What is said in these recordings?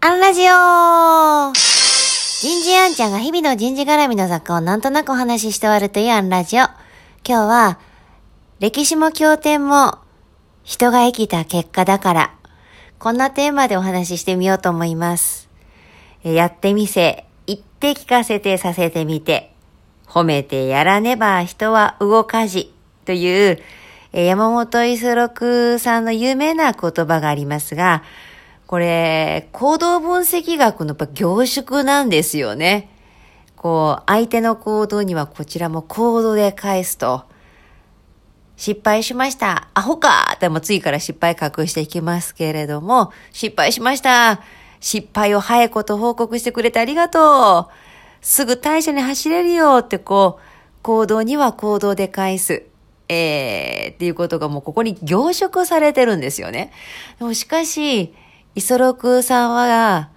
アンラジオ。人事アンちゃんが日々の人事絡みの雑貨をなんとなくお話しして終わるというアンラジオ。今日は、歴史も経典も人が生きた結果だから、こんなテーマでお話ししてみようと思います。やってみせ、言って聞かせてさせてみて、褒めてやらねば人は動かじ。という、山本五十六さんの有名な言葉がありますが、これ、行動分析学のやっぱ凝縮なんですよね。こう、相手の行動にはこちらも行動で返すと、失敗しました。アホかでも次から失敗隠していきますけれども、失敗しました。失敗を早いこと報告してくれてありがとう。すぐ対処に走れるよってこう、行動には行動で返す。えー、っていうことがもうここに凝縮されてるんですよね。でもしかし、イソロクさんは、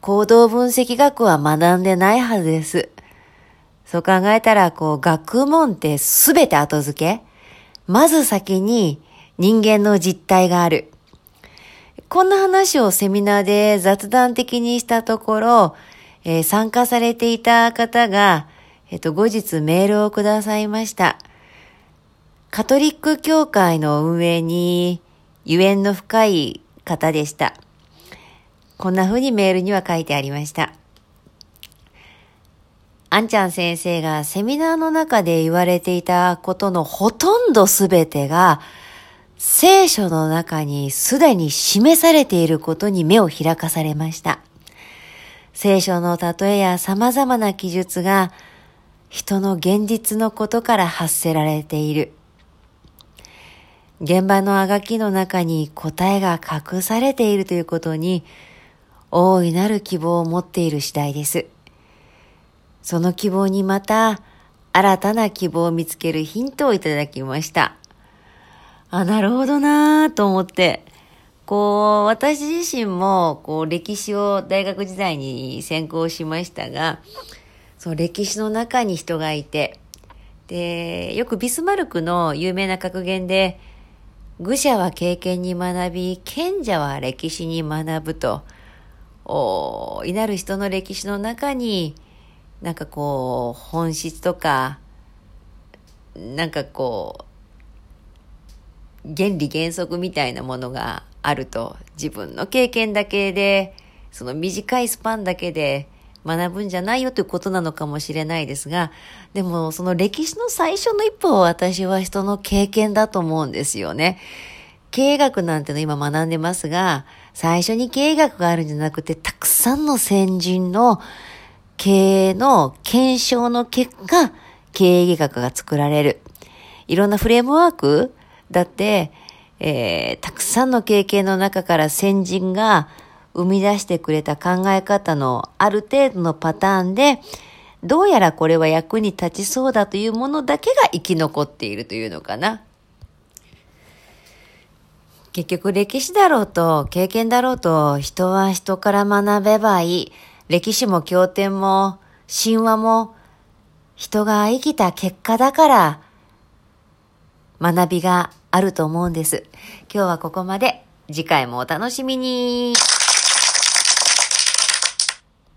行動分析学は学んでないはずです。そう考えたら、こう、学問ってすべて後付けまず先に人間の実態がある。こんな話をセミナーで雑談的にしたところ、えー参加されていた方が、えっ、と、後日メールをくださいました。カトリック教会の運営にゆ縁の深い方でした。こんな風にメールには書いてありました。あんちゃん先生がセミナーの中で言われていたことのほとんどすべてが聖書の中にすでに示されていることに目を開かされました。聖書の例えや様々な記述が人の現実のことから発せられている。現場のあがきの中に答えが隠されているということに大いなる希望を持っている次第です。その希望にまた新たな希望を見つけるヒントをいただきました。あ、なるほどなぁと思って。こう、私自身も、こう、歴史を大学時代に専攻しましたが、その歴史の中に人がいて、で、よくビスマルクの有名な格言で、愚者は経験に学び、賢者は歴史に学ぶと、おいなる人の歴史の中に、なんかこう、本質とか、なんかこう、原理原則みたいなものがあると、自分の経験だけで、その短いスパンだけで学ぶんじゃないよということなのかもしれないですが、でもその歴史の最初の一歩は私は人の経験だと思うんですよね。経営学なんての今学んでますが、最初に経営学があるんじゃなくて、たくさんの先人の経営の検証の結果、経営学が作られる。いろんなフレームワークだって、えー、たくさんの経験の中から先人が生み出してくれた考え方のある程度のパターンで、どうやらこれは役に立ちそうだというものだけが生き残っているというのかな。結局歴史だろうと経験だろうと人は人から学べばいい。歴史も経典も神話も人が生きた結果だから学びがあると思うんです。今日はここまで。次回もお楽しみに。